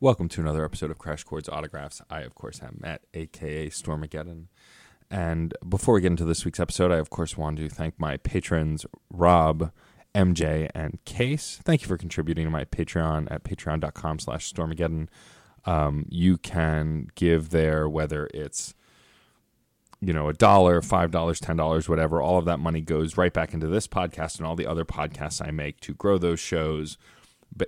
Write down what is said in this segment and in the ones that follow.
Welcome to another episode of Crash Chords Autographs. I, of course, am Matt, aka Stormageddon. And before we get into this week's episode, I, of course, want to thank my patrons, Rob, MJ, and Case. Thank you for contributing to my Patreon at patreon.com slash Stormageddon. Um, you can give there, whether it's you know, a dollar, five dollars, ten dollars, whatever, all of that money goes right back into this podcast and all the other podcasts I make to grow those shows,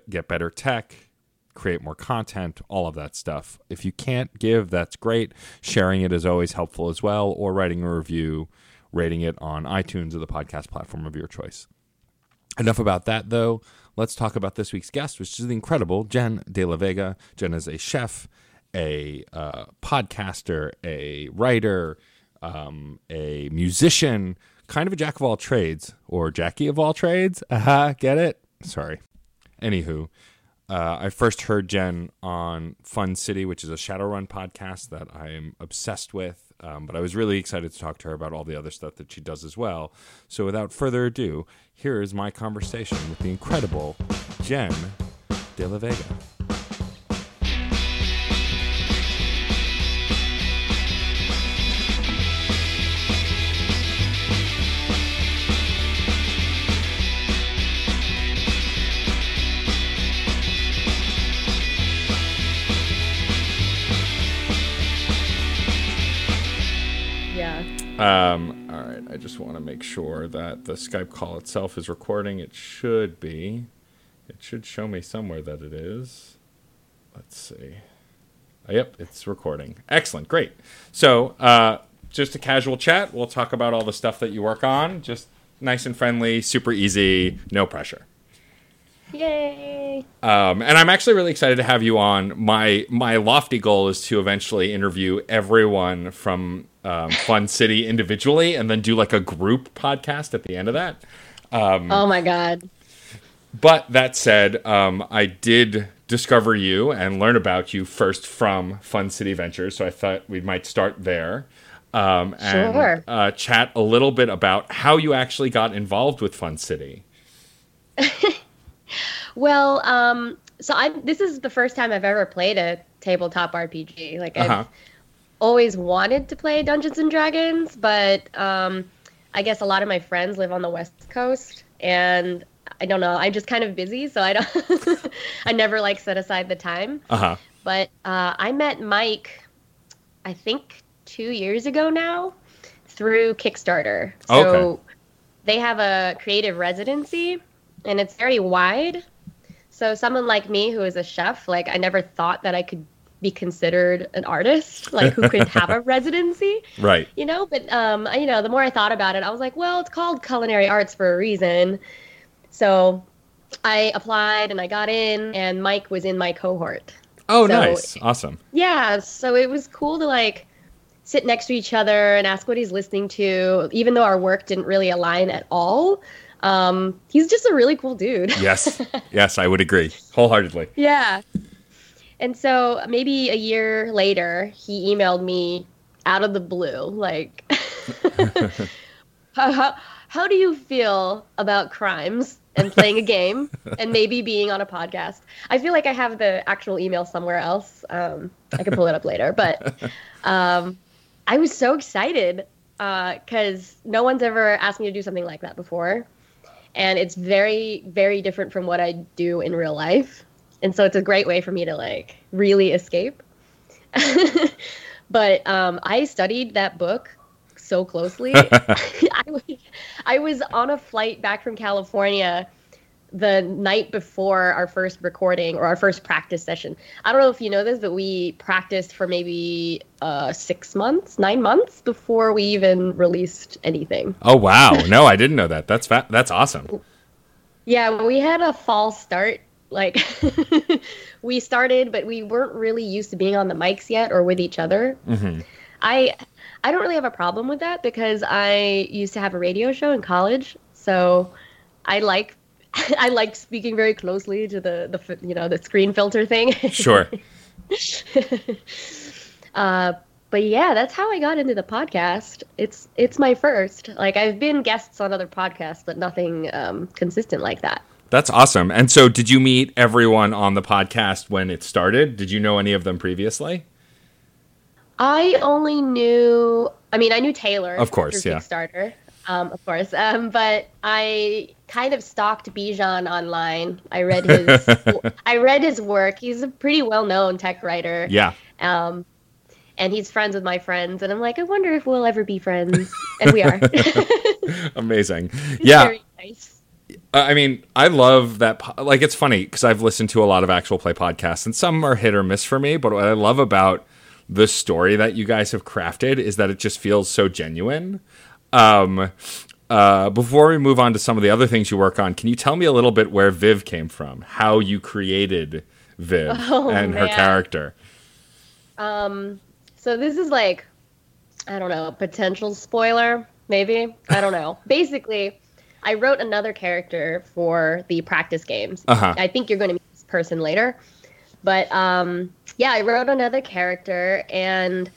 get better tech, create more content, all of that stuff. If you can't give, that's great. Sharing it is always helpful as well, or writing a review, rating it on iTunes or the podcast platform of your choice. Enough about that, though. Let's talk about this week's guest, which is the incredible Jenn de la Vega. Jenn is a chef, a uh, podcaster, a writer, um, a musician, kind of a jack of all trades, or Jackie of all trades. Aha, get it? Sorry. Anywho, uh, I first heard Jenn on Fun City, which is a Shadowrun podcast that I am obsessed with. Um, but I was really excited to talk to her about all the other stuff that she does as well. So without further ado, here is my conversation with the incredible Jenn de la Vega. Um, all right, I just want to make sure that the Skype call itself is recording. It should be. It should show me somewhere that it is. Let's see. Oh, yep, it's recording. Excellent, great. So, uh, just a casual chat. We'll talk about all the stuff that you work on. Just nice and friendly, super easy, no pressure. Yay! Um, and I'm actually really excited to have you on. My my lofty goal is to eventually interview everyone from um, Fun City individually, and then do like a group podcast at the end of that. Um, oh my god! But that said, um, I did discover you and learn about you first from Fun City Ventures, so I thought we might start there. Um, and sure. uh, chat a little bit about how you actually got involved with Fun City. well, um, so I this is the first time I've ever played a tabletop RPG. Like I've uh-huh. Always wanted to play Dungeons and Dragons, but um, I guess a lot of my friends live on the West Coast, and I don't know. I'm just kind of busy, so I don't. I never like set aside the time. Uh-huh. But uh, I met Mike, I think two years ago now, through Kickstarter. So okay. they have a creative residency and it's very wide. So someone like me who is a chef, like I never thought that I could be considered an artist, like who could have a residency. Right. You know, but um, you know, the more I thought about it, I was like, well, it's called culinary arts for a reason. So I applied and I got in and Mike was in my cohort. Oh, so, nice. Awesome. Yeah, so it was cool to like sit next to each other and ask what he's listening to, even though our work didn't really align at all. Um, he's just a really cool dude. yes, yes, I would agree wholeheartedly. Yeah. And so maybe a year later, he emailed me out of the blue, like, how, how, how do you feel about crimes and playing a game and maybe being on a podcast? I feel like I have the actual email somewhere else. Um, I can pull it up later, but um, I was so excited because uh, no one's ever asked me to do something like that before and it's very very different from what I do in real life. And so it's a great way for me to like really escape. but um, I studied that book so closely. I, was, I was on a flight back from California the night before our first recording or our first practice session. I don't know if you know this, but we practiced for maybe uh, six months, nine months before we even released anything. Oh wow! No, I didn't know that. That's fa- that's awesome. Yeah, we had a false start. Like we started, but we weren't really used to being on the mics yet or with each other. Mm-hmm. I I don't really have a problem with that because I used to have a radio show in college, so I like I like speaking very closely to the the you know the screen filter thing. Sure. uh, but yeah, that's how I got into the podcast. It's it's my first. Like I've been guests on other podcasts, but nothing um, consistent like that. That's awesome. And so, did you meet everyone on the podcast when it started? Did you know any of them previously? I only knew. I mean, I knew Taylor, of course, yeah, Kickstarter, um, of course. Um, but I kind of stalked Bijan online. I read his. I read his work. He's a pretty well-known tech writer. Yeah. Um, and he's friends with my friends, and I'm like, I wonder if we'll ever be friends, and we are. Amazing. yeah. Nice. I mean, I love that. Like, it's funny because I've listened to a lot of actual play podcasts, and some are hit or miss for me. But what I love about the story that you guys have crafted is that it just feels so genuine. Um, uh, before we move on to some of the other things you work on, can you tell me a little bit where Viv came from? How you created Viv oh, and man. her character? Um, so this is like, I don't know, potential spoiler, maybe. I don't know. Basically I wrote another character for the practice games. Uh-huh. I think you're going to meet this person later. But um, yeah, I wrote another character, and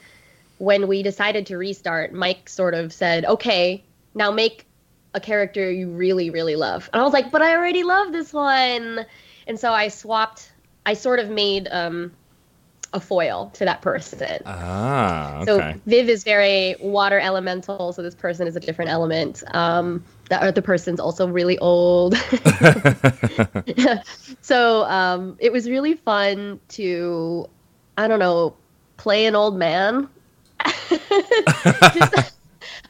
when we decided to restart, Mike sort of said, "Okay, now make a character you really, really love." And I was like, "But I already love this one," and so I swapped. I sort of made um, a foil to that person. Ah, okay. So Viv is very water elemental, so this person is a different element. Um, that other person's also really old. so um, it was really fun to, I don't know, play an old man. Just,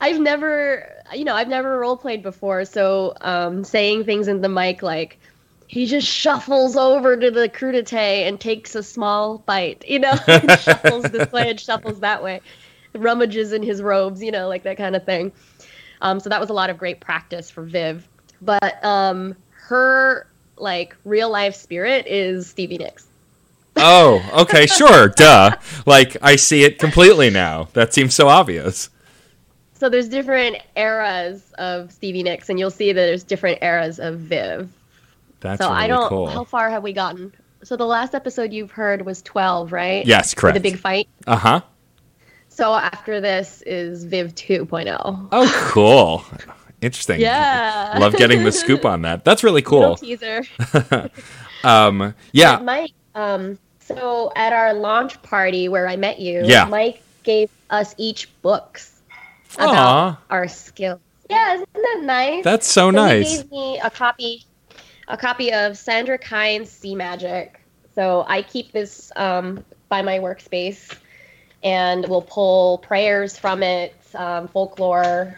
I've never, you know, I've never role played before, so um, saying things in the mic like he just shuffles over to the crudite and takes a small bite, you know, shuffles this way and shuffles that way, rummages in his robes, you know, like that kind of thing. Um, so that was a lot of great practice for Viv. But um, her like real life spirit is Stevie Nicks. oh, okay, sure, duh. Like I see it completely now. That seems so obvious. So there's different eras of Stevie Nicks, and you'll see that there's different eras of Viv. That's so really I don't. Cool. How far have we gotten? So the last episode you've heard was 12, right? Yes, correct. the big fight. Uh huh. So after this is Viv 2.0. Oh, cool. Interesting. Yeah. Love getting the scoop on that. That's really cool. Little teaser. um, yeah. Mike, um, so at our launch party where I met you, yeah. Mike gave us each books about Aww. our skills. Yeah, isn't that nice? That's so, so nice. He gave me a copy a copy of Sandra Kynes' Sea Magic. So I keep this um, by my workspace, and we'll pull prayers from it, um, folklore,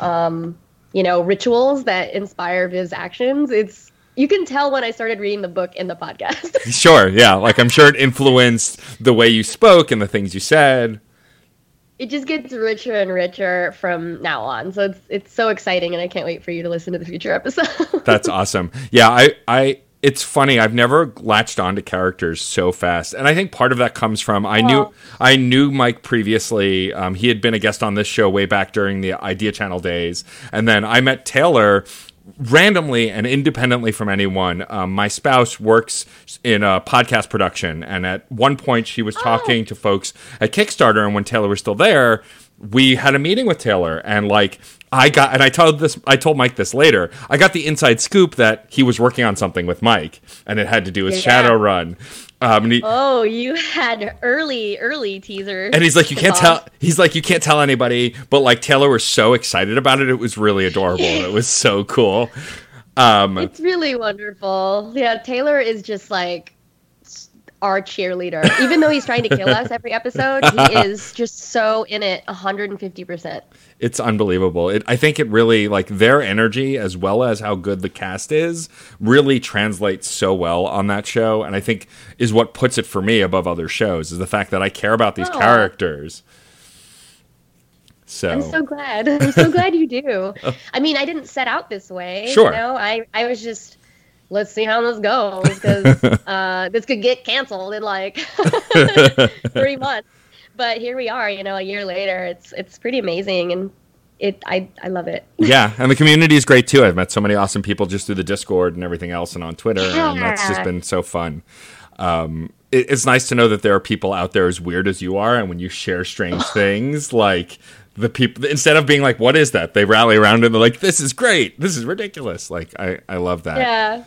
um, you know, rituals that inspire Viv's actions. It's you can tell when I started reading the book in the podcast. sure, yeah. Like I'm sure it influenced the way you spoke and the things you said it just gets richer and richer from now on. So it's it's so exciting, and I can't wait for you to listen to the future episode. That's awesome. Yeah, I I it's funny. I've never latched onto characters so fast, and I think part of that comes from I knew I knew Mike previously. Um, he had been a guest on this show way back during the Idea Channel days, and then I met Taylor randomly and independently from anyone, um, my spouse works in a podcast production. And at one point, she was talking oh. to folks at Kickstarter. And when Taylor was still there, we had a meeting with Taylor. And like, I got, and I told this, I told Mike this later. I got the inside scoop that he was working on something with Mike, and it had to do with yeah. Shadowrun. Um, he, oh, you had early, early teaser. And he's like, you can't tell. He's like, you can't tell anybody. But like Taylor was so excited about it. It was really adorable. it was so cool. Um, it's really wonderful. Yeah, Taylor is just like our cheerleader. Even though he's trying to kill us every episode, he is just so in it 150%. It's unbelievable. It, I think it really, like, their energy as well as how good the cast is, really translates so well on that show. And I think is what puts it for me above other shows is the fact that I care about these oh. characters. So I'm so glad. I'm so glad you do. I mean, I didn't set out this way. Sure. You know, I, I was just let's see how this goes because uh, this could get canceled in like three months. But here we are, you know, a year later. It's it's pretty amazing, and it I I love it. yeah, and the community is great too. I've met so many awesome people just through the Discord and everything else, and on Twitter, yeah. and that's just been so fun. Um, it, it's nice to know that there are people out there as weird as you are, and when you share strange things, like the people instead of being like what is that they rally around and they're like this is great this is ridiculous like i i love that yeah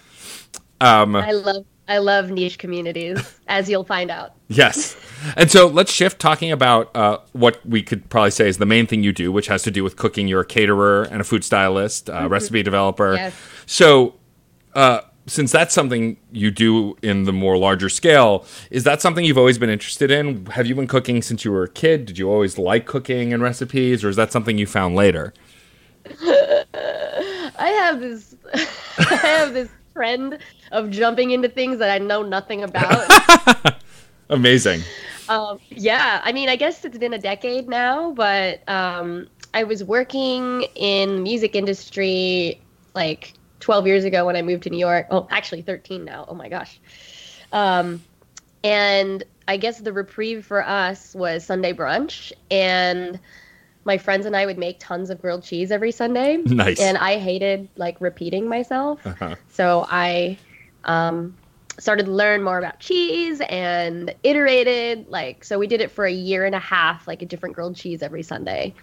Um, I love I love niche communities, as you'll find out. Yes. And so let's shift talking about uh, what we could probably say is the main thing you do, which has to do with cooking. You're a caterer and a food stylist, uh, recipe developer. Yes. So, uh, since that's something you do in the more larger scale, is that something you've always been interested in? Have you been cooking since you were a kid? Did you always like cooking and recipes, or is that something you found later? I have this I have this trend of jumping into things that I know nothing about. Amazing. um, yeah, I mean, I guess it's been a decade now, but um, I was working in the music industry like 12 years ago when I moved to New York. Oh, actually 13 now. Oh my gosh. Um, and I guess the reprieve for us was Sunday brunch and my friends and I would make tons of grilled cheese every Sunday. Nice. And I hated like repeating myself. Uh-huh. So I um, started to learn more about cheese and iterated. Like, so we did it for a year and a half, like a different grilled cheese every Sunday.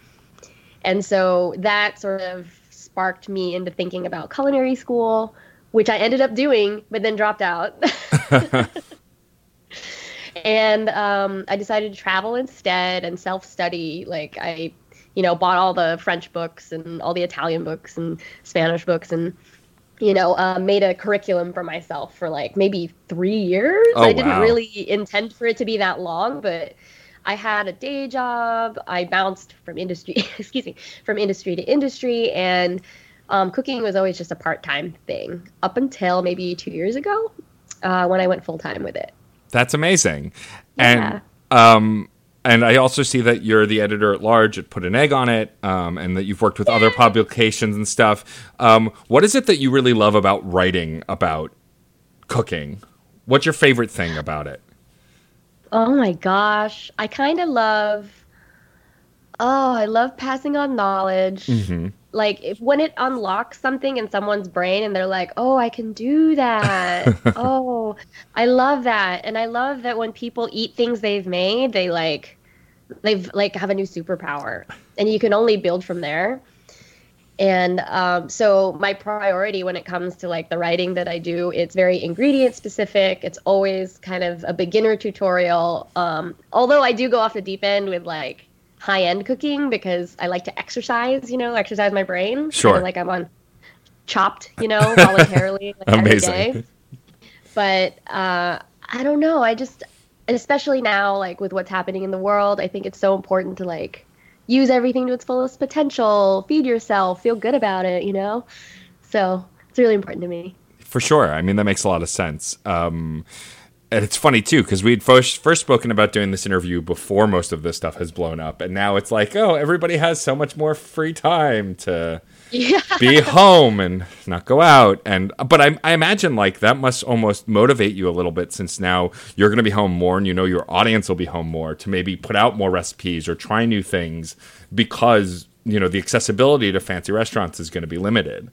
And so that sort of sparked me into thinking about culinary school, which I ended up doing, but then dropped out. and um, I decided to travel instead and self study. Like, I, you know, bought all the French books and all the Italian books and Spanish books and you know, uh, made a curriculum for myself for like maybe three years. Oh, I didn't wow. really intend for it to be that long, but I had a day job. I bounced from industry, excuse me, from industry to industry, and um, cooking was always just a part time thing up until maybe two years ago uh, when I went full time with it. That's amazing. Yeah. And um and I also see that you're the editor at large at Put an Egg on It, um, and that you've worked with other publications and stuff. Um, what is it that you really love about writing about cooking? What's your favorite thing about it? Oh my gosh. I kind of love Oh, I love passing on knowledge. Mm-hmm. Like if when it unlocks something in someone's brain and they're like, "Oh, I can do that." oh, I love that. And I love that when people eat things they've made, they like they've like have a new superpower. And you can only build from there. And um, so my priority when it comes to like the writing that I do, it's very ingredient specific. It's always kind of a beginner tutorial. Um, although I do go off the deep end with like high end cooking because I like to exercise, you know, exercise my brain. Sure. Like I'm on chopped, you know, voluntarily like, Amazing. day. But uh, I don't know. I just, especially now, like with what's happening in the world, I think it's so important to like use everything to its fullest potential, feed yourself, feel good about it, you know? So it's really important to me. For sure. I mean, that makes a lot of sense. Um, and it's funny too because we'd first first spoken about doing this interview before most of this stuff has blown up, and now it's like, oh, everybody has so much more free time to Yeah. be home and not go out. And but I, I imagine like that must almost motivate you a little bit since now you're going to be home more, and you know your audience will be home more to maybe put out more recipes or try new things because you know the accessibility to fancy restaurants is going to be limited.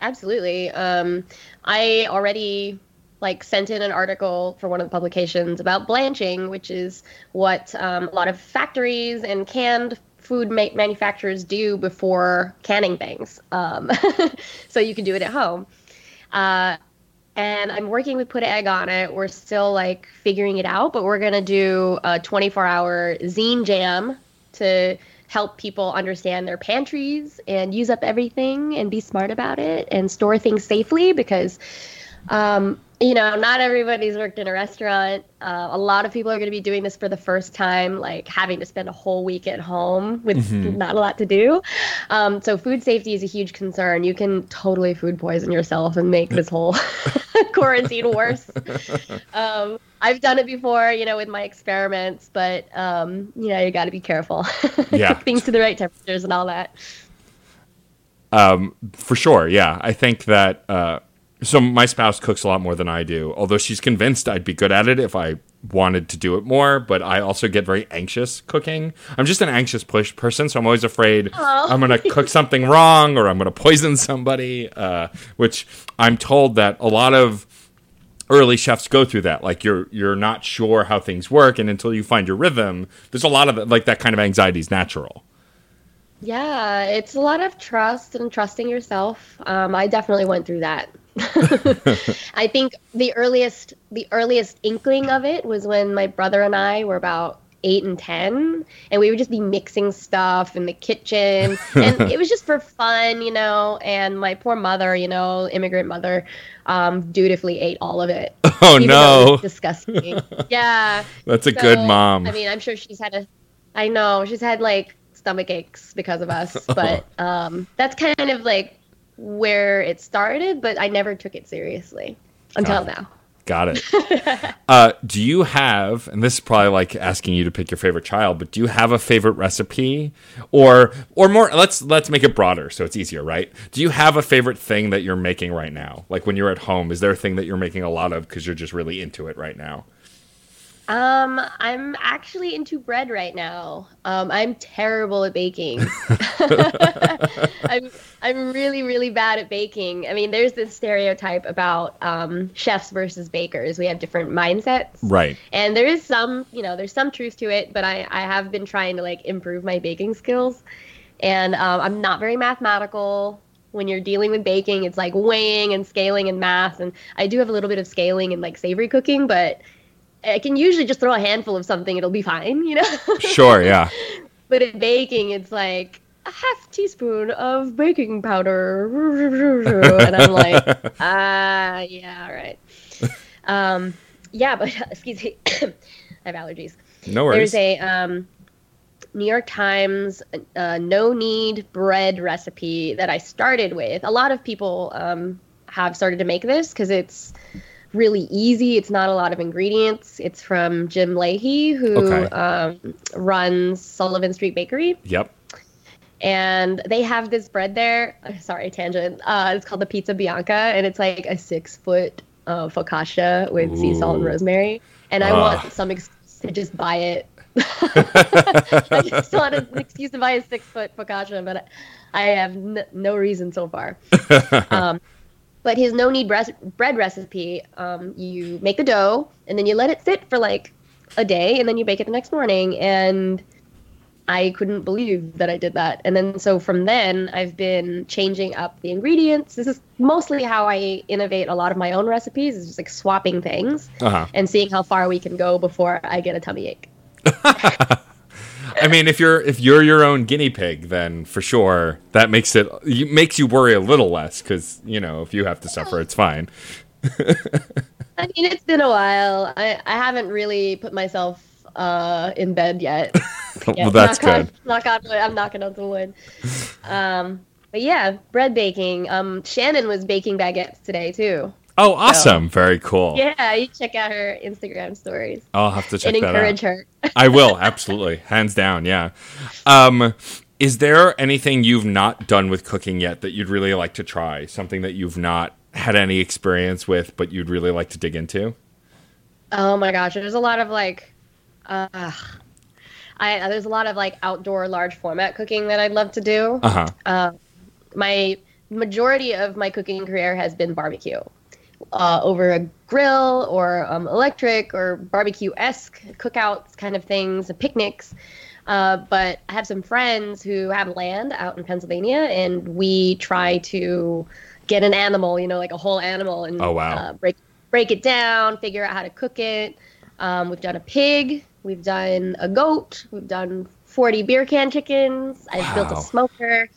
Absolutely. Um, I already like sent in an article for one of the publications about blanching, which is what um, a lot of factories and canned food ma- manufacturers do before canning things. Um, so you can do it at home. Uh, and I'm working with Put an Egg on it. We're still like figuring it out, but we're gonna do a 24 hour zine jam to help people understand their pantries and use up everything and be smart about it and store things safely because um, you know not everybody's worked in a restaurant uh, a lot of people are going to be doing this for the first time like having to spend a whole week at home with not a lot to do um, so food safety is a huge concern you can totally food poison yourself and make this whole quarantine worse um, I've done it before, you know, with my experiments, but um, you know, you got to be careful. Yeah. Cook things to the right temperatures and all that. Um, for sure, yeah. I think that uh, so my spouse cooks a lot more than I do, although she's convinced I'd be good at it if I wanted to do it more. But I also get very anxious cooking. I'm just an anxious push person, so I'm always afraid Oh. I'm going to cook something wrong or I'm going to poison somebody. Uh, which I'm told that a lot of early chefs go through that. Like you're you're not sure how things work, and until you find your rhythm, there's a lot of like that kind of anxiety is natural. Yeah, it's a lot of trust and trusting yourself. Um, I definitely went through that I think the earliest the earliest inkling of it was when my brother and I were about eight and ten, and we would just be mixing stuff in the kitchen, and it was just for fun, you know. And my poor mother, you know, immigrant mother, um, dutifully ate all of it. Oh it no, was disgusting. yeah, that's a so, good mom. I mean, I'm sure she's had a. I know she's had like stomach aches because of us, but um, that's kind of like where it started. But I never took it seriously until Got now. Got it. uh, do you have, and this is probably like asking you to pick your favorite child, but do you have a favorite recipe, or or more? Let's let's make it broader so it's easier, right? Do you have a favorite thing that you're making right now? Like when you're at home, is there a thing that you're making a lot of because you're just really into it right now? Um, I'm actually into bread right now. Um, I'm terrible at baking. I'm I'm really really bad at baking. I mean, there's this stereotype about um, chefs versus bakers. We have different mindsets, Right. and there is some, you know, there's some truth to it. But I I have been trying to like improve my baking skills, and um, I'm not very mathematical. When you're dealing with baking, it's like weighing and scaling and math. And I do have a little bit of scaling and like savory cooking, but I can usually just throw a handful of something, it'll be fine, you know? Sure. Yeah. but in baking, it's like a half teaspoon of baking powder. And I'm like, ah, yeah, all right. Um, yeah, but excuse me, I have allergies. No worries. There's a um, New York Times uh, no knead bread recipe that I started with. A lot of people um, have started to make this because it's really easy. It's not a lot of ingredients. It's from Jim Lahey, who Okay. um, runs Sullivan Street Bakery. Yep. And they have this bread there. Sorry, tangent. Uh, it's called the Pizza Bianca, and it's like a six foot uh, focaccia with sea salt and rosemary. And I Ah. want some excuse to just buy it. I just want an excuse to buy a six foot focaccia, but I have n- no reason so far. um, but his no res- bread recipe, um, you make the dough and then you let it sit for like a day and then you bake it the next morning. And I couldn't believe that I did that. And then so from then, I've been changing up the ingredients. This is mostly how I innovate a lot of my own recipes, is just like swapping things Uh huh. and seeing how far we can go before I get a tummy ache. I mean, if you're if you're your own guinea pig, then for sure that makes it makes you worry a little less because you know if you have to suffer, it's fine. I mean, it's been a while. I, I haven't really put myself uh, in bed yet. well, that's knock good. On, knock on wood. I'm knocking on some wood. Um, but yeah, bread baking. Um, Shannon was baking baguettes today too. Oh, awesome! Very cool. Yeah, you check out her Instagram stories I'll have to check and that out. encourage her. I will absolutely, hands down. Yeah. Um, is there anything you've not done with cooking yet that you'd really like to try? Something that you've not had any experience with, but you'd really like to dig into? Oh my gosh, there's a lot of like, uh, I there's a lot of like outdoor large format cooking that I'd love to do. Uh huh. Uh, my majority of my cooking career has been barbecue. Uh, over a grill or um, electric or barbecue esque cookouts kind of things, picnics. Uh, but I have some friends who have land out in Pennsylvania, and we try to get an animal, you know, like a whole animal, and Oh, wow. uh, break break it down, figure out how to cook it. Um, we've done a pig, we've done a goat, we've done 40 beer can chickens. I've built a smoker.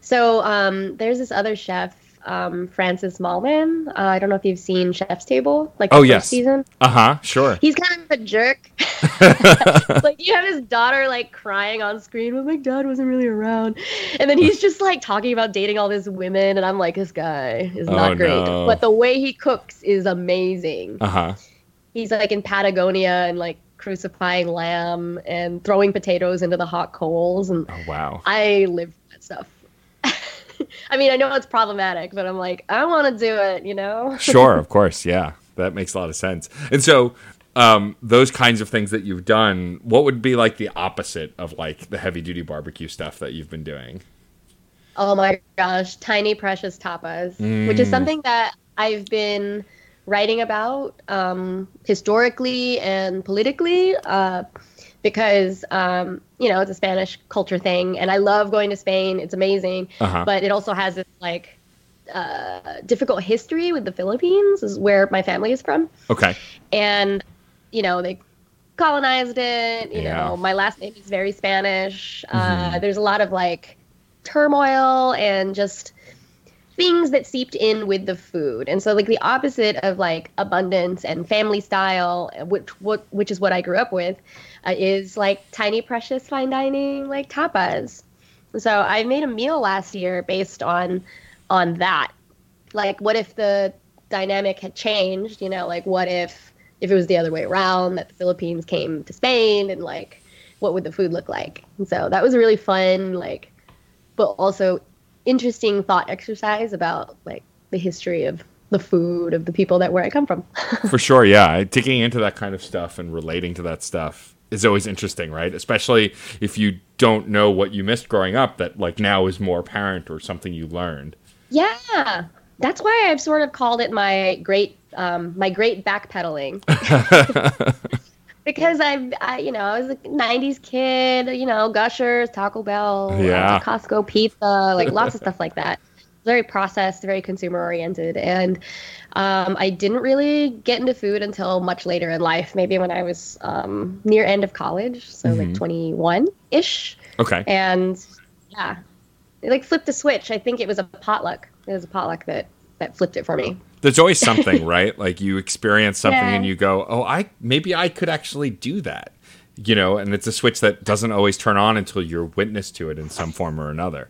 So um, there's this other chef, um, Francis Mallmann. Uh, I don't know if you've seen Chef's Table, like Oh, yes. season. Uh huh. Sure. He's kind of a jerk. like you have his daughter like crying on screen, but my dad wasn't really around. And then he's just like talking about dating all these women, and I'm like, this guy is not Oh, great. no. But the way he cooks is amazing. Uh huh. He's like in Patagonia and like crucifying lamb and throwing potatoes into the hot coals, and Oh wow. I live that stuff. I mean, I know it's problematic, but I'm like, I want to do it, you know? sure, of course, yeah, that makes a lot of sense. And so, um, those kinds of things that you've done, what would be like the opposite of like the heavy duty barbecue stuff that you've been doing? Oh my gosh, tiny precious tapas, which is Mm. something that I've been writing about um, historically and politically uh, because um, you know it's a Spanish culture thing, and I love going to Spain. It's amazing, Uh-huh. but it also has this like uh, difficult history with the Philippines, is where my family is from. Okay. And, you know, they colonized it. You Yeah. know, my last name is very Spanish. Uh, Mhm. there's a lot of like turmoil and just things that seeped in with the food. And so like the opposite of like abundance and family style, which what which is what I grew up with, uh, is like tiny precious fine dining like tapas. So I made a meal last year based on on that. Like what if the dynamic had changed, you know, like what if if it was the other way around that the Philippines came to Spain and like what would the food look like? And so that was really fun like but also interesting thought exercise about like the history of the food of the people that where I come from. For sure, yeah. Digging into that kind of stuff and relating to that stuff is always interesting, right? Especially if you don't know what you missed growing up that like now is more apparent or something you learned. yeah. That's why I've sort of called it my great um, my great backpedaling. because I've, I, you know, I was a '90s kid. You know, Gushers, Taco Bell, Yeah. Costco pizza, like lots of stuff like that. Very processed, very consumer oriented, and um, I didn't really get into food until much later in life. Maybe when I was um, near end of college, so like 21 ish, Okay. and yeah, it like flipped a switch. I think it was a potluck. It was a potluck that that flipped it for me. There's always something, right? Like you experience something Yeah. and you go, "Oh, I maybe I could actually do that." You know, and it's a switch that doesn't always turn on until you're witness to it in some form or another.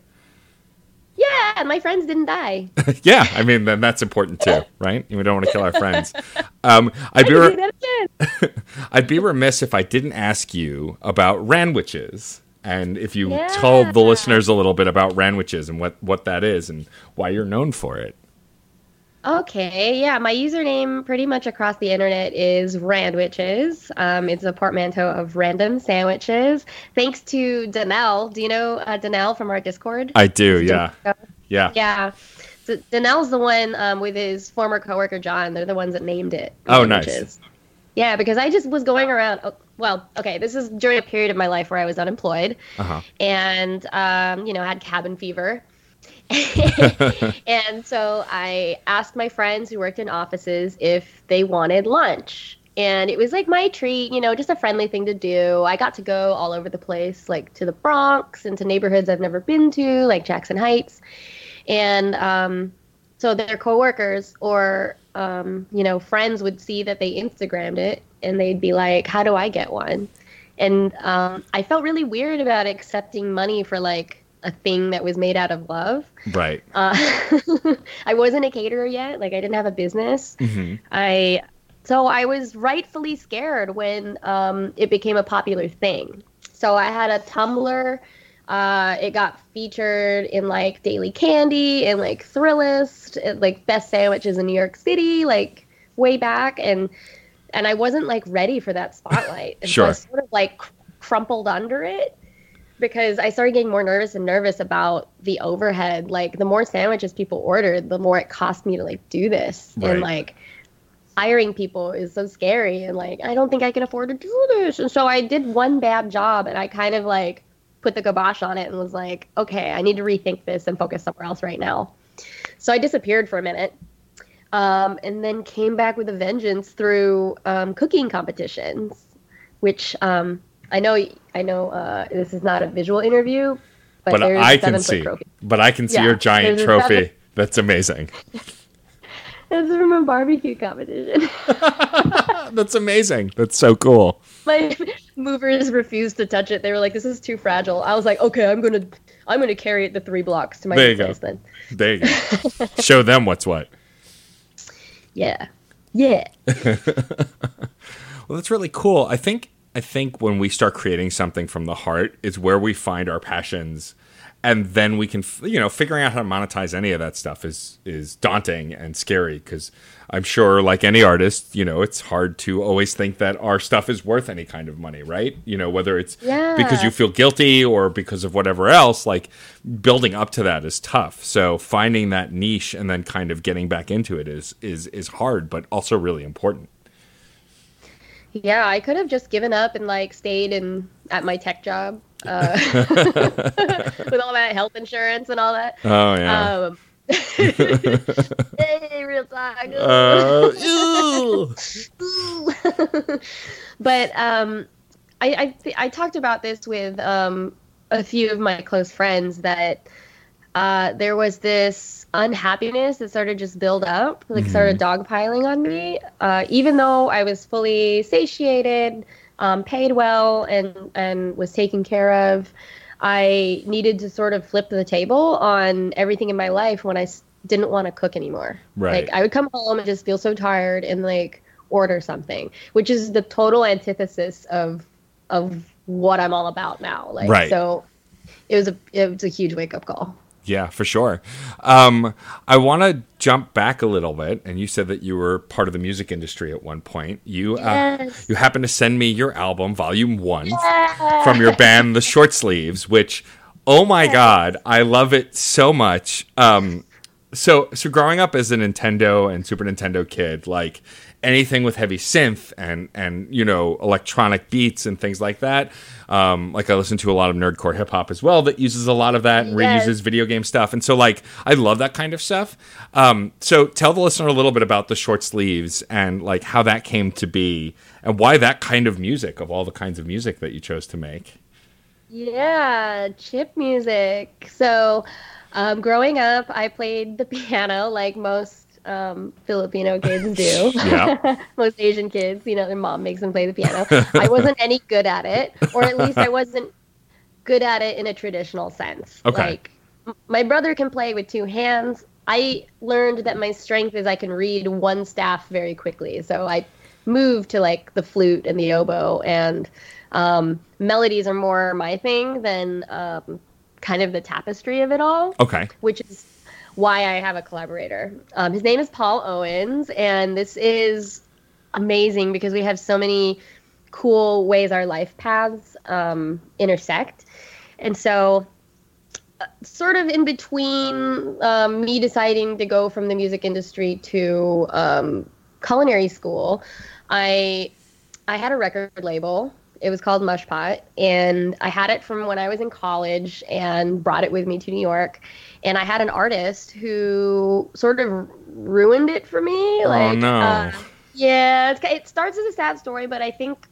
Yeah, my friends didn't die. yeah, I mean, then that's important too, right? We don't want to kill our friends. Um, I'd be re- can do that again. I'd be remiss if I didn't ask you about Randwiches. And if you Yeah. told the listeners a little bit about Randwiches and what, what that is and why you're known for it. Okay, yeah, my username pretty much across the internet is Randwiches. Um, it's a portmanteau of random sandwiches. Thanks to Danelle. Do you know uh, Danelle from our Discord? I do, yeah. Yeah. Yeah. So Danelle's the one um, with his former coworker John. They're the ones that named it. Oh, nice. Yeah, because I just was going around. Oh, well, okay, this is during a period of my life where I was unemployed Uh-huh. and um, you know had cabin fever and so i asked my friends who worked in offices if they wanted lunch. And it was like my treat you know just a friendly thing to do. I got to go all over the place like to the bronx and to neighborhoods i've never been to like jackson heights. And um, so their coworkers or um, you know friends would see that they instagrammed it and they'd be like how do i get one? And um, i felt really weird about accepting money for like a thing that was made out of love. Right. uh, i wasn't a caterer yet. Like i didn't have a business. Hmm i so i was rightfully scared when um, it became a popular thing. So i had a tumblr. Uh, it got featured in like Daily Candy and like Thrillist, and, like best sandwiches in New York City, like way back, and and I wasn't like ready for that spotlight, and so I Sure. sort of like cr- crumpled under it because I started getting more nervous and nervous about the overhead. Like the more sandwiches people ordered, the more it cost me to like do this, Right. and like hiring people is so scary and like I don't think I can afford to do this. And so I did one bad job and I kind of like put the kibosh on it and was like, okay, I need to rethink this and focus somewhere else right now. So I disappeared for a minute. Um, and then came back with a vengeance through um, cooking competitions, which um, I know I know uh, this is not a visual interview, but, But I can see. trophy. But I can see Yeah, your giant trophy. seven- That's amazing. It's from a barbecue competition. That's amazing. That's so cool. my movers refused to touch it. They were like, "This is too fragile." I was like, "Okay, I'm gonna, I'm gonna carry it the three blocks to my There you go. then." There you go. Show them what's what. Yeah, yeah. Well, that's really cool. I think I think when we start creating something from the heart is where we find our passions, and then we can, you know, figuring out how to monetize any of that stuff is is daunting and scary because I'm sure, like any artist, you know, it's hard to always think that our stuff is worth any kind of money, right? You know, whether it's Yeah. because you feel guilty or because of whatever else, like building up to that is tough. So finding that niche and then kind of getting back into it is is is hard, but also really important. Yeah, I could have just given up and like stayed in at my tech job uh, with all that health insurance and all that. Oh yeah. Um, hey, real talk. Uh, but um, I I, th- I talked about this with um, a few of my close friends that uh, there was this unhappiness that started just build up, like started dogpiling on me. Uh, even though I was fully satiated, um, paid well, and and was taken care of, I needed to sort of flip the table on everything in my life when I s- didn't want to cook anymore. Right. Like I would come home and just feel so tired and like order something, which is the total antithesis of of what I'm all about now. Like Right. so it was a it was a huge wake up call. Yeah, for sure. Um, I want to jump back a little bit, and you said that you were part of the music industry at one point. You uh, Yes. you happened to send me your album, Volume One, from your band, The Shortsleeves, which, oh my god, I love it so much. Um, so so growing up as a Nintendo and Super Nintendo kid, like anything with heavy synth and and you know electronic beats and things like that. Um, like I listen to a lot of nerdcore hip hop as well that uses a lot of that and Yes. reuses video game stuff. And so like I love that kind of stuff. Um, so tell the listener a little bit about the Shortsleeves and like how that came to be and why that kind of music of all the kinds of music that you chose to make. Yeah, chip music. So, um, growing up, I played the piano like most um, Filipino kids do. Yeah. most Asian kids, you know, their mom makes them play the piano. I wasn't any good at it, or at least I wasn't good at it in a traditional sense. Okay. Like, m- my brother can play with two hands. I learned that my strength is I can read one staff very quickly. So I moved to like the flute and the oboe, and um, melodies are more my thing than um, kind of the tapestry of it all Okay. which is why I have a collaborator. Um, his name is Paul Owens, and this is amazing because we have so many cool ways our life paths um, intersect. And so, uh, sort of in between um, me deciding to go from the music industry to um, culinary school, I I had a record label. It was called Mushpot, and I had it from when I was in college and brought it with me to New York. And I had an artist who sort of ruined it for me. Like, no. uh, yeah, it's, it starts as a sad story, but I think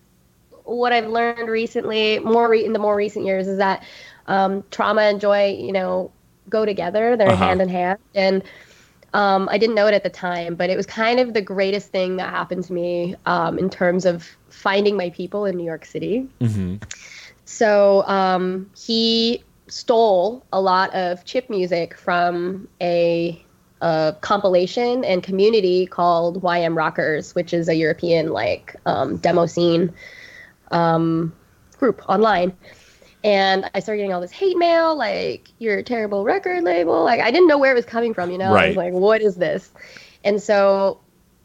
what I've learned recently, more re- in the more recent years, is that um, trauma and joy, you know, go together. They're Uh-huh. hand in hand, and um, I didn't know it at the time, but it was kind of the greatest thing that happened to me um, in terms of finding my people in New York City. hmm So um, he stole a lot of chip music from a, a compilation and community called YM Rockerz, which is a European like um, demo scene um, group online. And I started getting all this hate mail, like you're a terrible record label. Like I didn't know where it was coming from, you know. I Right. was like, what is this? And so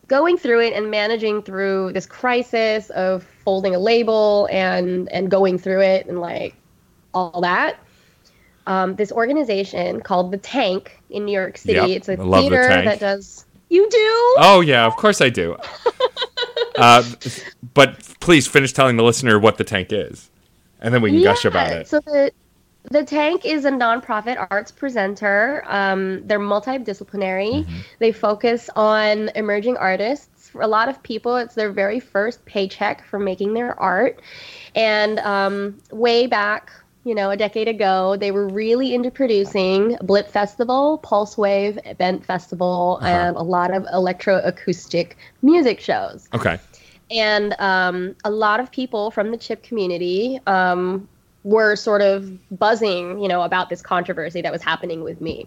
going through it and managing through this crisis of folding a label and and going through it and like all that. Um, this organization called the Tank in New York City. Yep, It's a I The theater Tank. that does. You do? Oh yeah, of course I do. uh, but please finish telling the listener what the tank is, and then we can gush about it. So the the Tank is a nonprofit arts presenter. Um, they're multidisciplinary. Mm-hmm. They focus on emerging artists. For a lot of people, it's their very first paycheck for making their art. And um, way back, you know, a decade ago, they were really into producing Blip Festival, Pulsewave, Event Festival, Uh-huh. and a lot of electroacoustic music shows Okay. And um, a lot of people from the chip community um, were sort of buzzing, you know, about this controversy that was happening with me.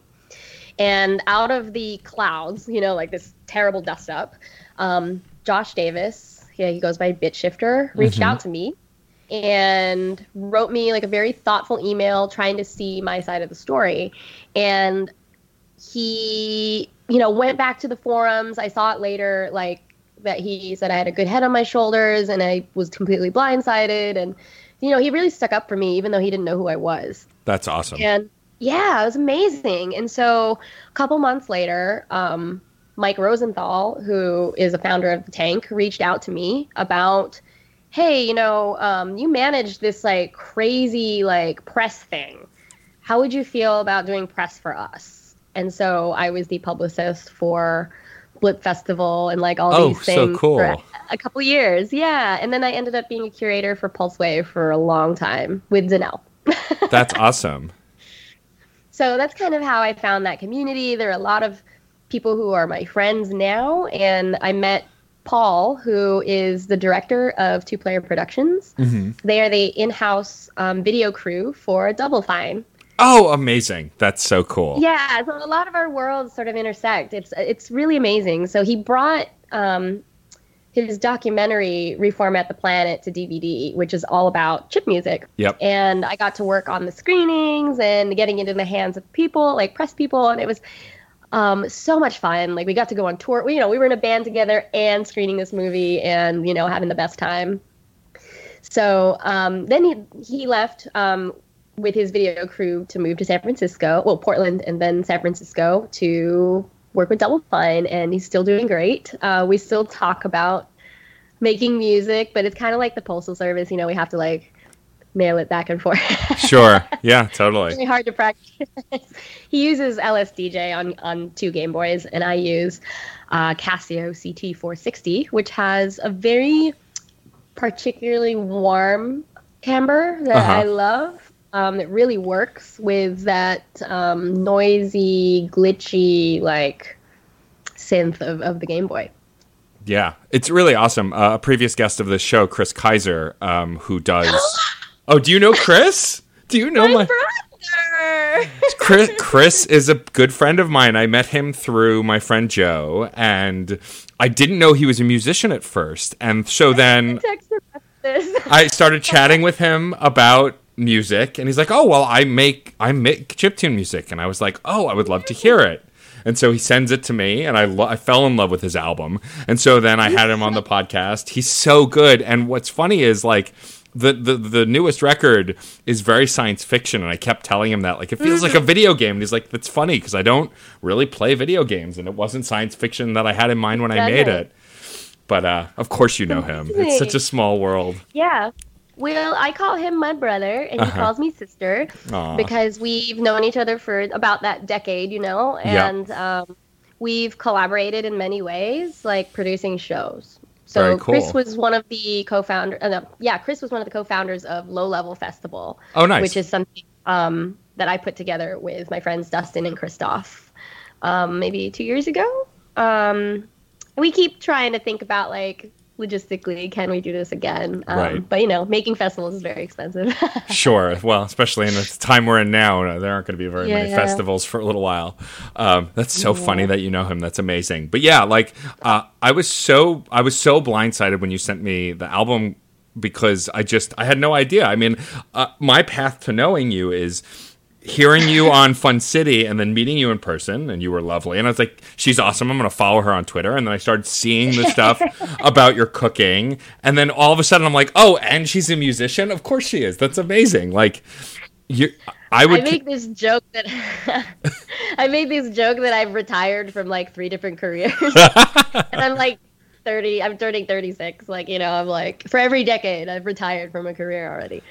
And out of the clouds, you know, like this terrible dust up, um, Josh Davis, yeah, he goes by Bitshifter, reached out to me and wrote me like a very thoughtful email trying to see my side of the story. And he, you know, went back to the forums. I saw it later, like that he said I had a good head on my shoulders and I was completely blindsided. And, you know, he really stuck up for me, even though he didn't know who I was. That's awesome. And yeah, it was amazing. And so a couple months later, um, Mike Rosenthal, who is a founder of the Tank, reached out to me about, hey, you know, um, you managed this like crazy like press thing. How would you feel about doing press for us? and so I was the publicist for Blip Festival and like all Oh, these so things cool. for a, couple years. Yeah, and then I ended up being a curator for Pulsewave for a long time with Zanel. That's awesome. So that's kind of how I found that community. There are a lot of people who are my friends now, and I met Paul, who is the director of Two Player Productions. They are the in-house um, video crew for Double Fine. Oh, amazing. That's so cool. Yeah, so a lot of our worlds sort of intersect. It's it's really amazing. So he brought um, his documentary "Reformat the Planet" to DVD, which is all about chip music. Yep. And I got to work on the screenings and getting it in the hands of people, like press people, and it was um, so much fun. Like we got to go on tour. We, you know, we were in a band together and screening this movie, and you know, having the best time. So um, then he he left um, with his video crew to move to San Francisco, well Portland, and then San Francisco to work with Double Fine, and he's still doing great. Uh, we still talk about making music, but it's kind of like the postal service. You know, we have to like mail it back and forth. Sure. Yeah, totally. It's really hard to practice. he uses LSDJ on on two Game Boys, and I use uh, Casio CT460, which has a very particularly warm timbre that Uh-huh. I love. Um, it really works with that um, noisy, glitchy like synth of, of the Game Boy. Yeah, it's really awesome. Uh, a previous guest of this show, Chris Kaiser, um, who does. oh, do you know Chris? Do you know my brother. Chris? Chris is a good friend of mine. I met him through my friend Joe, and I didn't know he was a musician at first, and so then Text him after this. I started chatting with him about music, and he's like, "Oh, well, I make I make chiptune music," and I was like, "Oh, I would love to hear it." And so he sends it to me, and I lo- I fell in love with his album. And so then I had him on the podcast. He's so good. And what's funny is like. The, the the newest record is very science fiction, and I kept telling him that like it feels like a video game. And he's like, "That's funny because I don't really play video games, and it wasn't science fiction that I had in mind when I made it." But uh, of course, you know him. It's such a small world. Yeah. Well, I call him my brother, and he Uh-huh. calls me sister Aw. because we've known each other for about that decade, you know, Yeah. and um, we've collaborated in many ways, like producing shows. Very So cool. Chris was one of the co-founder. Uh, no, yeah, Chris was one of the co-founders of Low Level Festival, Oh, nice. which is something um, that I put together with my friends Dustin and Christoph, um, maybe two years ago. Um, we keep trying to think about like logistically, can we do this again? Um, Right. But you know, making festivals is very expensive. Sure. Well, especially in the time we're in now, there aren't going to be very many Yeah. festivals for a little while. Um, that's so funny that you know him. That's amazing. But yeah, like uh, I was so I was so blindsided when you sent me the album because I just I had no idea. I mean, uh, my path to knowing you is hearing you on Fun City and then meeting you in person, and you were lovely. And I was like, she's awesome. I'm going to follow her on Twitter. And then I started seeing the stuff about your cooking. And then all of a sudden, I'm like, oh, and she's a musician? Of course she is. That's amazing. Like, you, I I would. make this joke that I made this joke that I've retired from like three different careers, and I'm like thirty. I'm turning thirty six. Like you know, I'm like for every decade I've retired from a career already,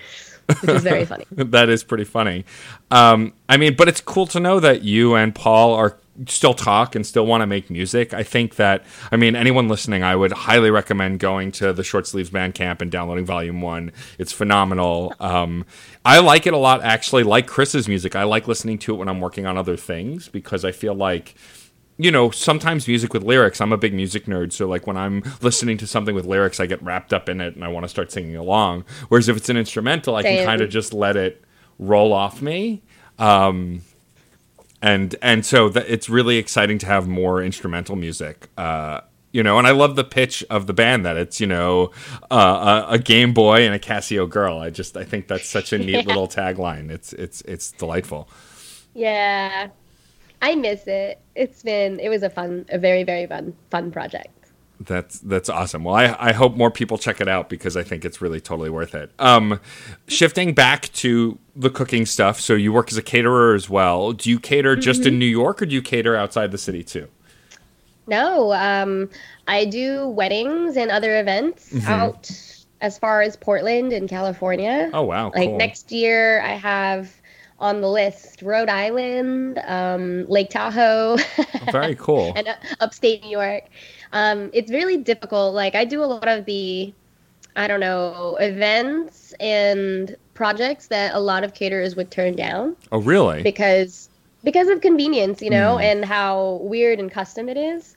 which is very funny. that is pretty funny. Um, I mean, but it's cool to know that you and Paul are still talk and still want to make music. I think that, I mean, anyone listening, I would highly recommend going to the Shortsleeves Bandcamp and downloading Volume 1. It's phenomenal. Um, I like it a lot, actually, like Chris's music. I like listening to it when I'm working on other things because I feel like you know, sometimes music with lyrics, I'm a big music nerd. So, like, when I'm listening to something with lyrics, I get wrapped up in it and I want to start singing along. Whereas if it's an instrumental, I can kind of just let it roll off me. Um, and and so that it's really exciting to have more instrumental music. Uh, you know, and I love the pitch of the band that it's you know uh, a, a Game Boy and a Casio girl. I just I think that's such a neat Yeah. little tagline. It's it's it's delightful. Yeah, I miss it. It's been it was a fun, a very very fun fun project. That's that's awesome. Well, I, I hope more people check it out because I think it's really totally worth it. Um, shifting back to the cooking stuff, so you work as a caterer as well. Do you cater just in New York, or do you cater outside the city too? No, um, I do weddings and other events Mm-hmm. out as far as Portland and California. Oh wow, like cool. next year, I have on the list Rhode Island, um, Lake Tahoe. Very cool. and uh, upstate New York. Um, it's really difficult. Like, I do a lot of the, I don't know, events and projects that a lot of caterers would turn down oh, really? because because of convenience, you know, Mm. and how weird and custom it is.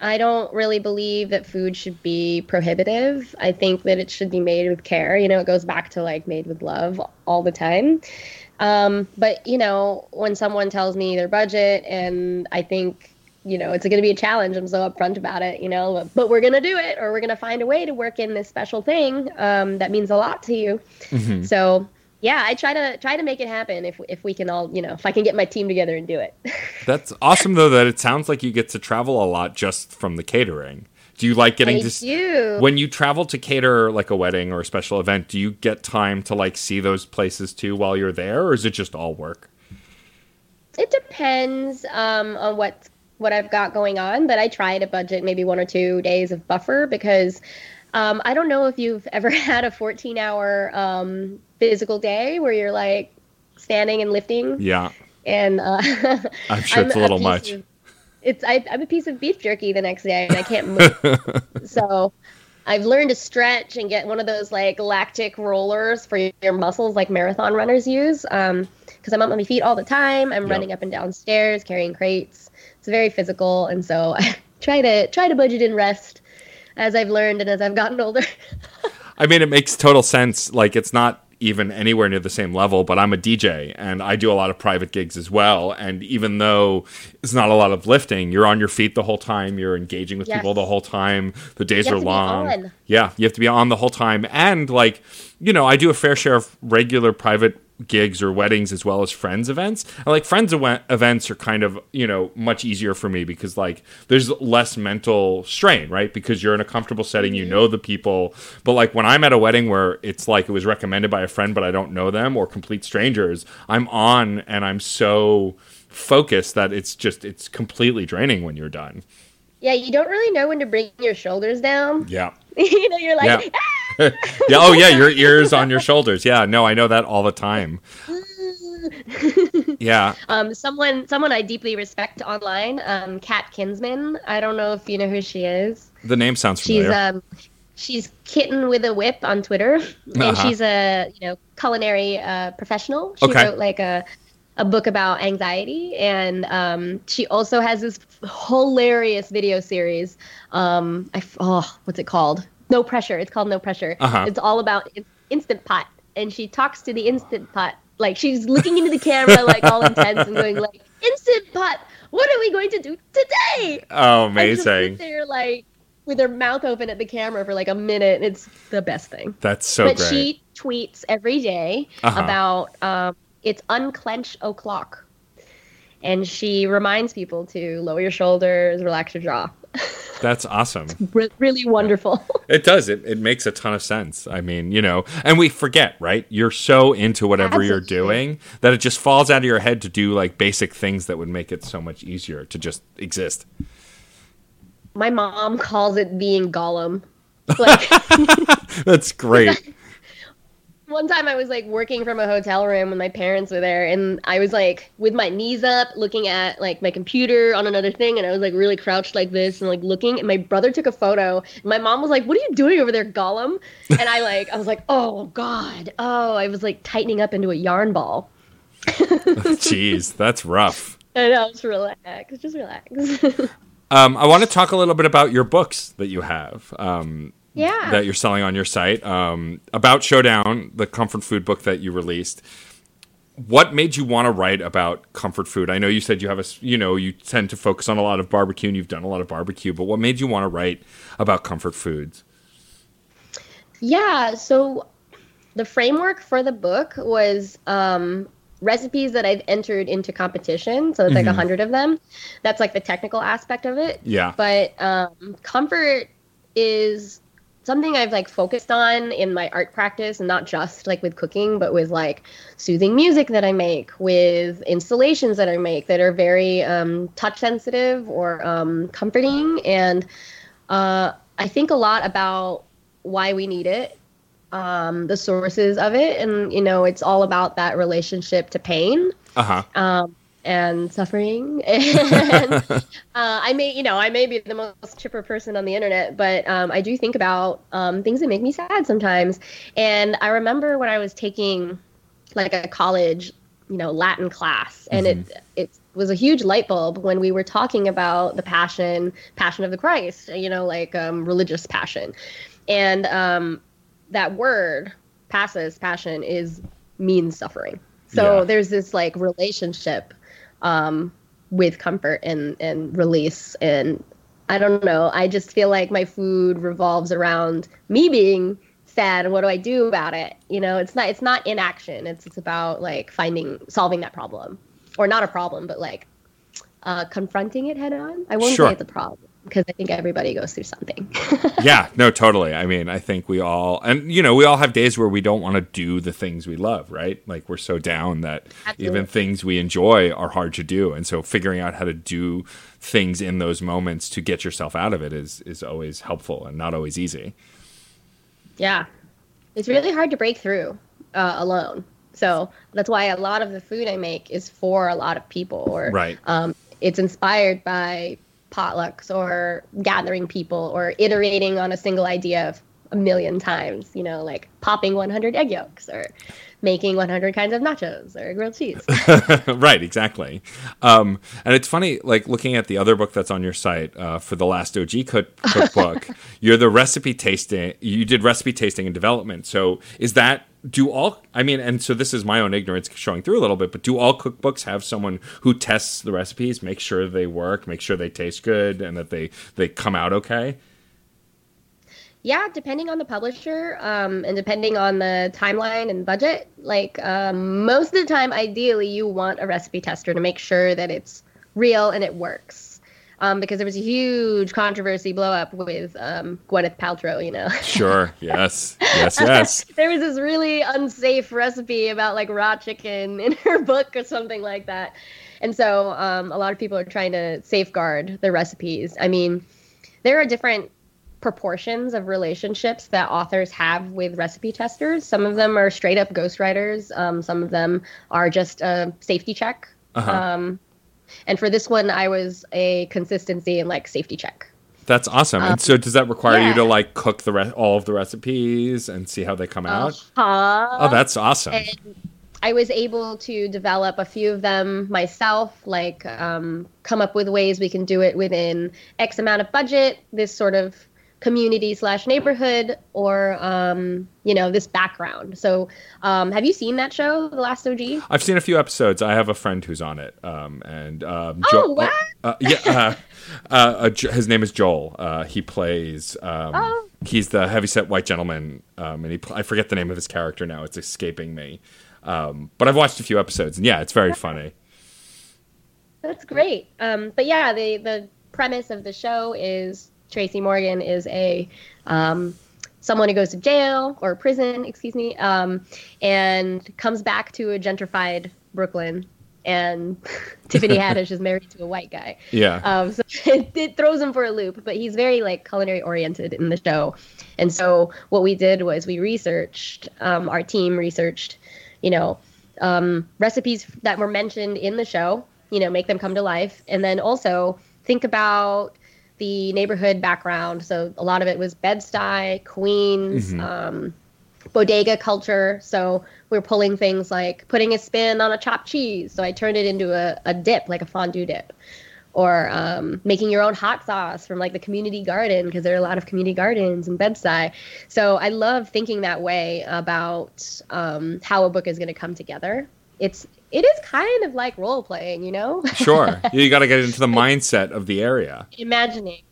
I don't really believe that food should be prohibitive. I think that it should be made with care. You know, it goes back to like made with love all the time. Um, but you know, when someone tells me their budget, and I think you know it's going to be a challenge, I'm so upfront about it. You know, but we're going to do it, or we're going to find a way to work in this special thing um, that means a lot to you. Mhm. So yeah, I try to try to make it happen if if we can all you know if I can get my team together and do it. That's awesome, though, that it sounds like you get to travel a lot just from the catering. Do you like getting I to do. when you travel to cater like a wedding or a special event? Do you get time to like see those places too while you're there, or is it just all work? it depends um, on what what I've got going on, but I try to budget maybe one or two days of buffer because um, I don't know if you've ever had a 14 hour um, physical day where you're like standing and lifting Yeah, and uh, I'm sure it's a little much. of- it's I, I'm a piece of beef jerky the next day and I can't move. so I've learned to stretch and get one of those like lactic rollers for your muscles, like marathon runners use. Um, because I'm up on my feet all the time. I'm Yep. running up and down stairs, carrying crates. It's very physical, and so I try to try to budget in rest as I've learned and as I've gotten older. I mean, it makes total sense. Like, it's not even anywhere near the same level, but I'm a DJ and I do a lot of private gigs as well. And even though it's not a lot of lifting, you're on your feet the whole time, you're engaging with Yes. people the whole time, the days are have to be long. on. Yeah, you have to be on the whole time. And, like, you know, I do a fair share of regular private gigs or weddings as well as friends events. And, like friends events are kind of, you know, much easier for me because like there's less mental strain, right? Because you're in a comfortable setting, you mm-hmm. know the people. But like when I'm at a wedding where it's like it was recommended by a friend but I don't know them or complete strangers, I'm on and I'm so focused that it's just it's completely draining when you're done. yeah, you don't really know when to bring your shoulders down. Yeah. you know, you're like, Yeah. Ah, yeah, oh yeah, your ears on your shoulders. Yeah, no, I know that all the time. Yeah. um, someone someone I deeply respect online, um, Kat Kinsman. I don't know if you know who she is. The name sounds familiar. She's um she's kitten with a whip on Twitter, and Uh-huh. she's a you know culinary uh, professional. She Okay. wrote like a a book about anxiety, and um, she also has this hilarious video series. Um, I oh, what's it called? No pressure. It's called No Pressure. Uh-huh. It's all about in- instant pot, and she talks to the instant pot. Like she's looking into the camera, like all intense, and going like, "Instant pot, what are we going to do today?" oh, And she'll sit amazing. there like with her mouth open at the camera for like a minute. It's the best thing. That's so but great. she tweets every day Uh-huh. about um, it's unclench o'clock, and she reminds people to lower your shoulders, relax your jaw. That's awesome. Re- really wonderful. It does. It, it makes a ton of sense. I mean, you know, and we forget, right? You're so into whatever you're doing that it just falls out of your head to do like basic things that would make it so much easier to just exist. My mom calls it being Gollum. Like That's great. One time I was like working from a hotel room when my parents were there and I was like with my knees up looking at like my computer on another thing and I was like really crouched like this and like looking and my brother took a photo. And my mom was like what are you doing over there Gollum? And I like I was like oh god. Oh I was like tightening up into a yarn ball. Jeez, that's rough. I was relax. Just relax. Um, I want to talk a little bit about your books that you have. Um, yeah that you're selling on your site um, about Showdown, the comfort food book that you released. What made you want to write about comfort food? I know you said you have a, you know, you tend to focus on a lot of barbecue and you've done a lot of barbecue, but what made you want to write about comfort foods? Yeah, so the framework for the book was um, recipes that I've entered into competition. So it's like a hundred of them. That's like the technical aspect of it. Yeah. But um, comfort is something I've like focused on in my art practice, and not just like with cooking, but with like soothing music that I make, with installations that I make that are very um, touch sensitive or um, comforting. And uh, I think a lot about why we need it um, the sources of it, and you know, it's all about that relationship to pain. Uh-huh. Um, and suffering. and uh, I may, you know, I may be the most chipper person on the internet, but um, I do think about um, things that make me sad sometimes. And I remember when I was taking like a college, you know, Latin class, and mm-hmm. it it was a huge light bulb when we were talking about the passion, passion of the Christ, you know, like um, religious passion, and um, that word, passes passion, is means suffering. So yeah. there's this like relationship um, with comfort and and release and I don't know. I just feel like my food revolves around me being sad and what do I do about it? You know, it's not it's not inaction. It's it's about like finding solving that problem. Or not a problem, but like uh, confronting it head on. I won't sure. say it's a problem because I think everybody goes through something. yeah, no, totally. I mean, I think we all, and you know, we all have days where we don't want to do the things we love, right? Like we're so down that Absolutely. even things we enjoy are hard to do, and so figuring out how to do things in those moments to get yourself out of it is is always helpful and not always easy. Yeah, it's really hard to break through uh, alone. So that's why a lot of the food I make is for a lot of people, or right. Um, it's inspired by potlucks or gathering people or iterating on a single idea of a million times, you know, like popping 100 egg yolks or making 100 kinds of nachos or grilled cheese. right, exactly. Um, and it's funny, like looking at the other book that's on your site uh, for the last OG cook- cookbook, you're the recipe tasting, you did recipe tasting and development. So is that do all i mean and so this is my own ignorance showing through a little bit but do all cookbooks have someone who tests the recipes make sure they work make sure they taste good and that they they come out okay? Yeah depending on the publisher um, and depending on the timeline and budget like um, most of the time ideally you want a recipe tester to make sure that it's real and it works um, because there was a huge controversy blow up with um, Gwyneth Paltrow, you know. sure. Yes. Yes. Yes. there was this really unsafe recipe about like raw chicken in her book or something like that, and so um, a lot of people are trying to safeguard the recipes. I mean, there are different proportions of relationships that authors have with recipe testers. Some of them are straight up ghostwriters. Um, some of them are just a safety check. Uh-huh. Um, and for this one, I was a consistency and like safety check. That's awesome. Um, and so, does that require yeah. you to like cook the re- all of the recipes and see how they come out? Uh-huh. Oh, that's awesome. And I was able to develop a few of them myself, like um, come up with ways we can do it within X amount of budget. This sort of community slash neighborhood or um, you know this background. So um, have you seen that show the last og i've seen a few episodes. I have a friend who's on it um, and um, oh, what? Uh, yeah uh, uh, uh his name is joel. Uh, he plays um, oh. he's the heavyset white gentleman um, and he pl- i forget the name of his character now. It's escaping me. But i've watched a few episodes and yeah it's very funny. That's great. But yeah the the premise of the show is Tracy Morgan is a um, someone who goes to jail or prison, excuse me, um, and comes back to a gentrified Brooklyn. And Tiffany Haddish is married to a white guy. Yeah. Um, so it, it, throws him for a loop, but he's very like culinary oriented in the show. And so what we did was we researched, um, our team researched, you know, um, recipes that were mentioned in the show, you know, make them come to life. And then also think about the neighborhood background. So a lot of it was Bed-Stuy, Queens, mm-hmm. um, bodega culture. So we're pulling things like putting a spin on a chopped cheese. So I turned it into a, a dip, like a fondue dip. Or um, making your own hot sauce from like the community garden because there are a lot of community gardens in Bed-Stuy. So I love thinking that way about um, how a book is going to come together. It's it is kind of like role playing, you know? sure. You got to get into the mindset of the area. Imagining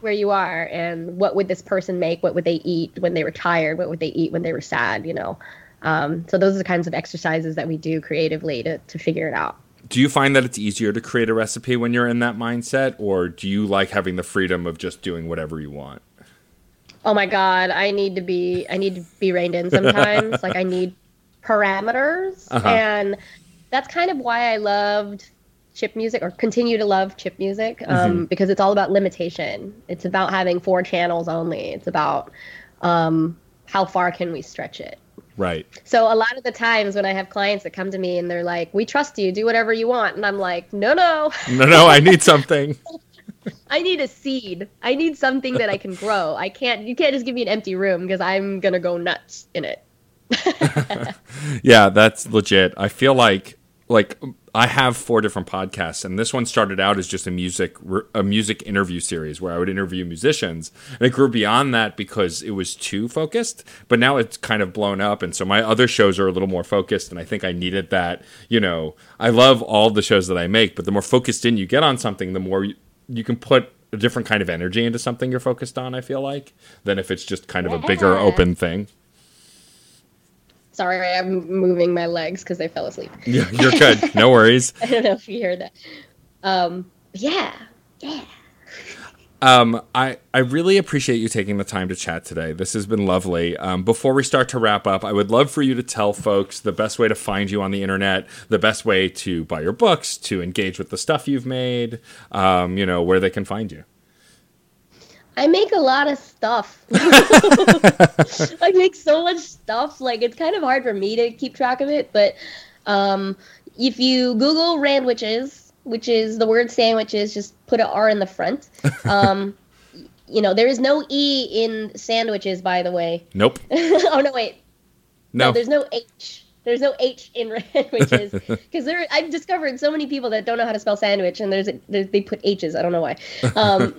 where you are and what would this person make? What would they eat when they were tired? What would they eat when they were sad? You know? Um, so those are the kinds of exercises that we do creatively to, to figure it out. Do you find that it's easier to create a recipe when you're in that mindset, or do you like having the freedom of just doing whatever you want? Oh my God, I need to be I need to be reined in sometimes. like I need parameters uh-huh. and that's kind of why I loved chip music or continue to love chip music um, mm-hmm. because it's all about limitation. It's about having four channels only. It's about um, how far can we stretch it? Right. So a lot of the times when I have clients that come to me and they're like, "We trust you, do whatever you want," and I'm like, "No, no, No, no, I need something. I need a seed. I need something that I can grow. I can't. You can't just give me an empty room because I'm gonna go nuts in it." yeah, that's legit. I feel like like I have four different podcasts, and this one started out as just a music a music interview series where I would interview musicians, and it grew beyond that because it was too focused. But now it's kind of blown up, and so my other shows are a little more focused, and I think I needed that. You know, I love all the shows that I make, but the more focused in you get on something, the more you, you can put a different kind of energy into something you're focused on. I feel like than if it's just kind of a bigger open thing. Sorry, I'm moving my legs because I fell asleep. Yeah, you're good. No worries. I don't know if you heard that. Um, yeah, yeah. Um, I, I really appreciate you taking the time to chat today. This has been lovely. Um, before we start to wrap up, I would love for you to tell folks the best way to find you on the internet, the best way to buy your books, to engage with the stuff you've made, um, you know, where they can find you. I make a lot of stuff. I make so much stuff. Like it's kind of hard for me to keep track of it. But um, if you Google Randwiches, which is the word sandwiches, just put an R in the front. Um, you know, there is no E in sandwiches, by the way. Nope. oh no, wait. No. there's no H. There's no H in Randwiches because there. I've discovered so many people that don't know how to spell sandwich, and there's, there's they put H's. I don't know why. Um,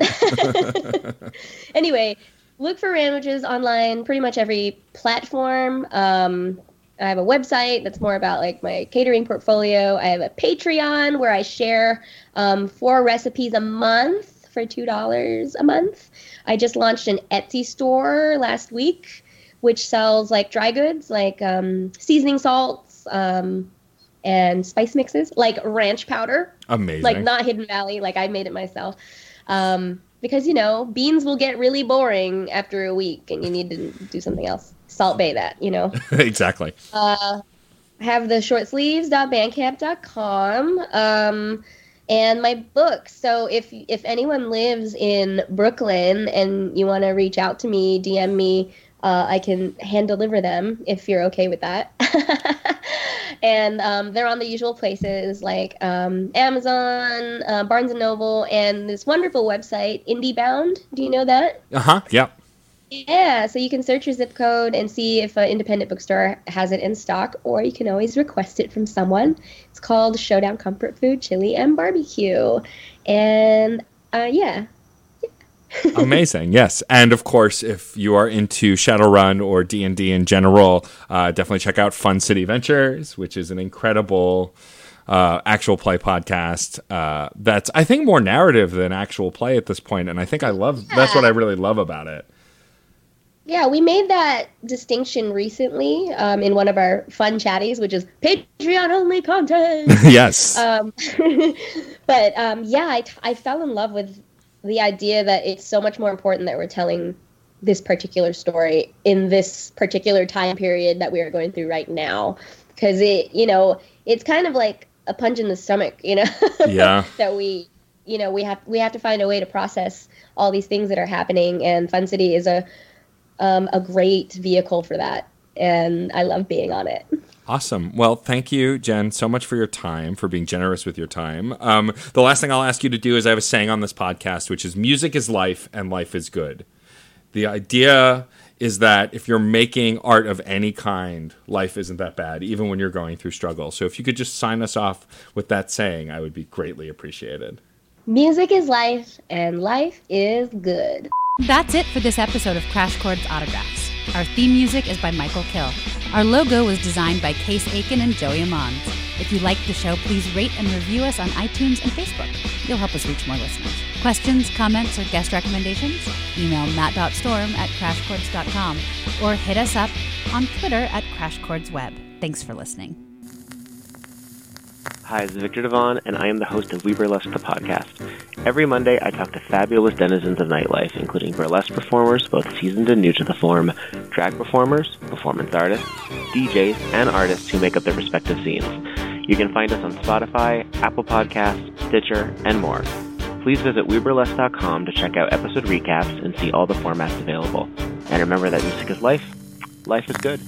anyway, look for Randwiches online, pretty much every platform. Um, I have a website that's more about like my catering portfolio. I have a Patreon where I share um, four recipes a month for two dollars a month. I just launched an Etsy store last week, which sells like dry goods, like um, seasoning salts um, and spice mixes, like ranch powder Amazing. like not Hidden Valley, like I made it myself. Um, because you know beans will get really boring after a week, and you need to do something else. Salt Bae that, you know. exactly. Uh, have the short shortsleeves.bandcamp.com um, and my book. So if if anyone lives in Brooklyn and you want to reach out to me, DM me. Uh, I can hand deliver them if you're okay with that. and um, they're on the usual places like um, Amazon, uh, Barnes and Noble, and this wonderful website, IndieBound. Do you know that? Uh huh. Yep. Yeah, so you can search your zip code and see if an independent bookstore has it in stock, or you can always request it from someone. It's called Showdown Comfort Food Chili and Barbecue, and uh, yeah, Amazing, yes, and of course, if you are into Shadowrun or D and D in general, uh, definitely check out Fun City Ventures, which is an incredible uh, actual play podcast. Uh, that's I think more narrative than actual play at this point, and I think I love that's what I really love about it. yeah, we made that distinction recently um, in one of our fun chatties, which is Patreon only content. yes, um, but um, yeah, I, I fell in love with the idea that it's so much more important that we're telling this particular story in this particular time period that we are going through right now because it you know it's kind of like a punch in the stomach you know Yeah. that we you know we have we have to find a way to process all these things that are happening and fun city is a um, a great vehicle for that and i love being on it Awesome. Well, thank you, Jenn, so much for your time, for being generous with your time. Um, the last thing I'll ask you to do is I have a saying on this podcast, which is music is life and life is good. The idea is that if you're making art of any kind, life isn't that bad, even when you're going through struggle. So if you could just sign us off with that saying, I would be greatly appreciated. music is life and life is good That's it for this episode of Crash Chords Autographs. Our theme music is by Michael Kill. Our logo was designed by Case Aiken and Joey Amons. If you like the show, please rate and review us on iTunes and Facebook. You'll help us reach more listeners. Questions, comments, or guest recommendations? Email matt.storm at crashchords.com or hit us up on Twitter at crashchordsweb. Thanks for listening. Hi, this is Victor Devon, and I am the host of We Burlesque the podcast. Every Monday, I talk to fabulous denizens of nightlife, including burlesque performers, both seasoned and new to the form, drag performers, performance artists, DJs, and artists who make up their respective scenes. You can find us on Spotify, Apple Podcasts, Stitcher, and more. Please visit WeBurlesque.com to check out episode recaps and see all the formats available. And remember that music is life life is good.